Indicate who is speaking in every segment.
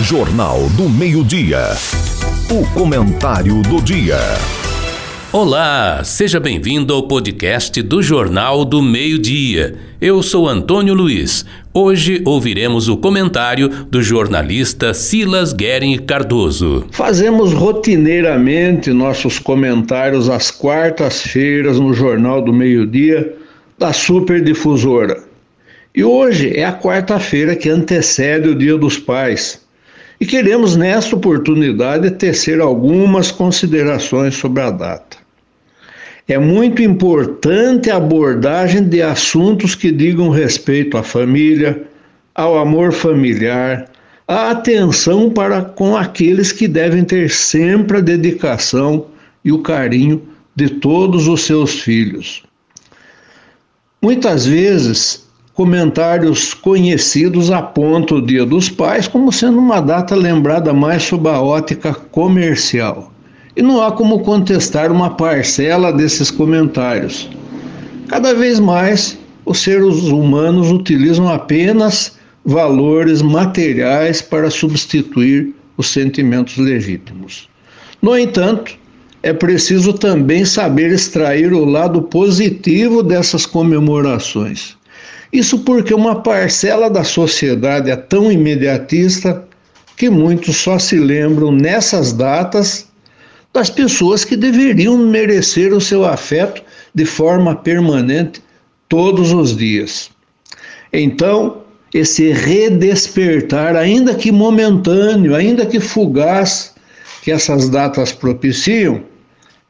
Speaker 1: Jornal do Meio-Dia. O comentário do dia.
Speaker 2: Olá, seja bem-vindo ao podcast do Jornal do Meio-Dia. Eu sou Antônio Luiz. Hoje ouviremos o comentário do jornalista Silas Guerin Cardoso.
Speaker 3: Fazemos rotineiramente nossos comentários às quartas-feiras no Jornal do Meio-Dia da Superdifusora. E hoje é a quarta-feira que antecede o Dia dos Pais. E queremos, nesta oportunidade, tecer algumas considerações sobre a data. É muito importante a abordagem de assuntos que digam respeito à família, ao amor familiar, à atenção para com aqueles que devem ter sempre a dedicação e o carinho de todos os seus filhos. Muitas vezes comentários conhecidos apontam o Dia dos Pais como sendo uma data lembrada mais sob a ótica comercial. E não há como contestar uma parcela desses comentários. Cada vez mais, os seres humanos utilizam apenas valores materiais para substituir os sentimentos legítimos. No entanto, é preciso também saber extrair o lado positivo dessas comemorações. Isso porque uma parcela da sociedade é tão imediatista que muitos só se lembram nessas datas das pessoas que deveriam merecer o seu afeto de forma permanente todos os dias. Então, esse redespertar, ainda que momentâneo, ainda que fugaz, que essas datas propiciam,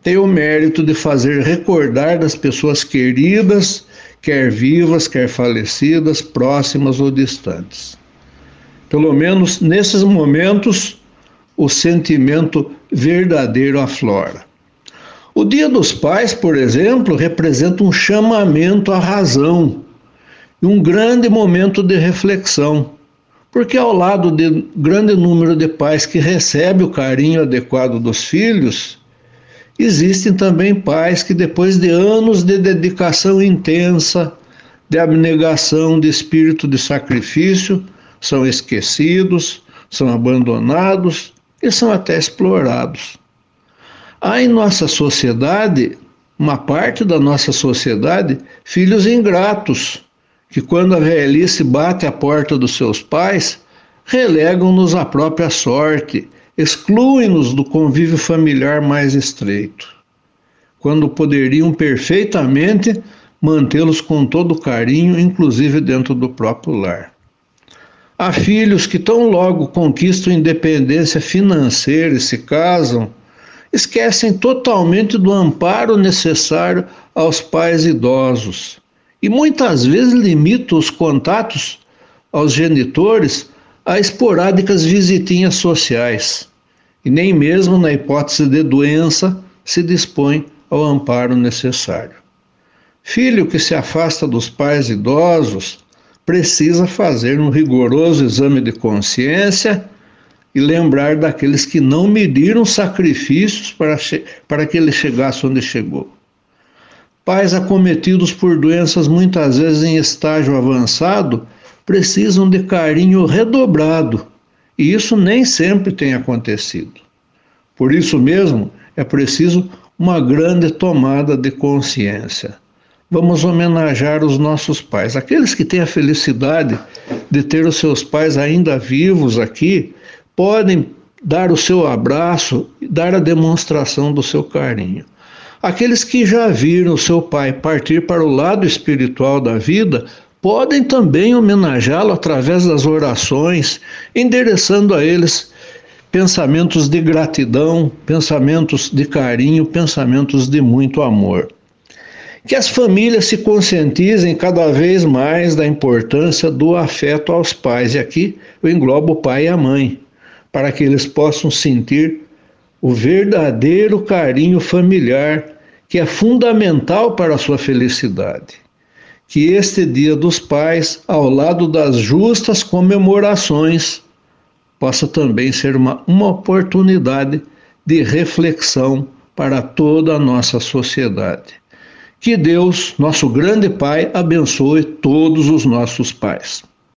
Speaker 3: tem o mérito de fazer recordar das pessoas queridas quer vivas, quer falecidas, próximas ou distantes. Pelo menos nesses momentos, o sentimento verdadeiro aflora. O Dia dos Pais, por exemplo, representa um chamamento à razão e um grande momento de reflexão, porque ao lado de grande número de pais que recebe o carinho adequado dos filhos, Existem também pais que, depois de anos de dedicação intensa, de abnegação, de espírito de sacrifício, são esquecidos, são abandonados e são até explorados. Há em nossa sociedade, uma parte da nossa sociedade, filhos ingratos, que, quando a velhice bate à porta dos seus pais, relegam-nos à própria sorte excluem-nos do convívio familiar mais estreito, quando poderiam perfeitamente mantê-los com todo carinho, inclusive dentro do próprio lar. Há filhos que tão logo conquistam independência financeira e se casam, esquecem totalmente do amparo necessário aos pais idosos e muitas vezes limitam os contatos aos genitores a esporádicas visitinhas sociais, e nem mesmo na hipótese de doença se dispõe ao amparo necessário. Filho que se afasta dos pais idosos precisa fazer um rigoroso exame de consciência e lembrar daqueles que não mediram sacrifícios para, para que ele chegasse onde chegou. Pais acometidos por doenças muitas vezes em estágio avançado precisam de carinho redobrado, e isso nem sempre tem acontecido. Por isso mesmo, é preciso uma grande tomada de consciência. Vamos homenagear os nossos pais, aqueles que têm a felicidade de ter os seus pais ainda vivos aqui, podem dar o seu abraço e dar a demonstração do seu carinho. Aqueles que já viram o seu pai partir para o lado espiritual da vida podem também homenageá-lo através das orações, endereçando a eles pensamentos de gratidão, pensamentos de carinho, pensamentos de muito amor. Que as famílias se conscientizem cada vez mais da importância do afeto aos pais, e aqui eu englobo o pai e a mãe, para que eles possam sentir o verdadeiro carinho familiar que é fundamental para a sua felicidade que este Dia dos Pais, ao lado das justas comemorações, possa também ser uma, uma oportunidade de reflexão para toda a nossa sociedade. Que Deus, nosso grande Pai, abençoe todos os nossos pais.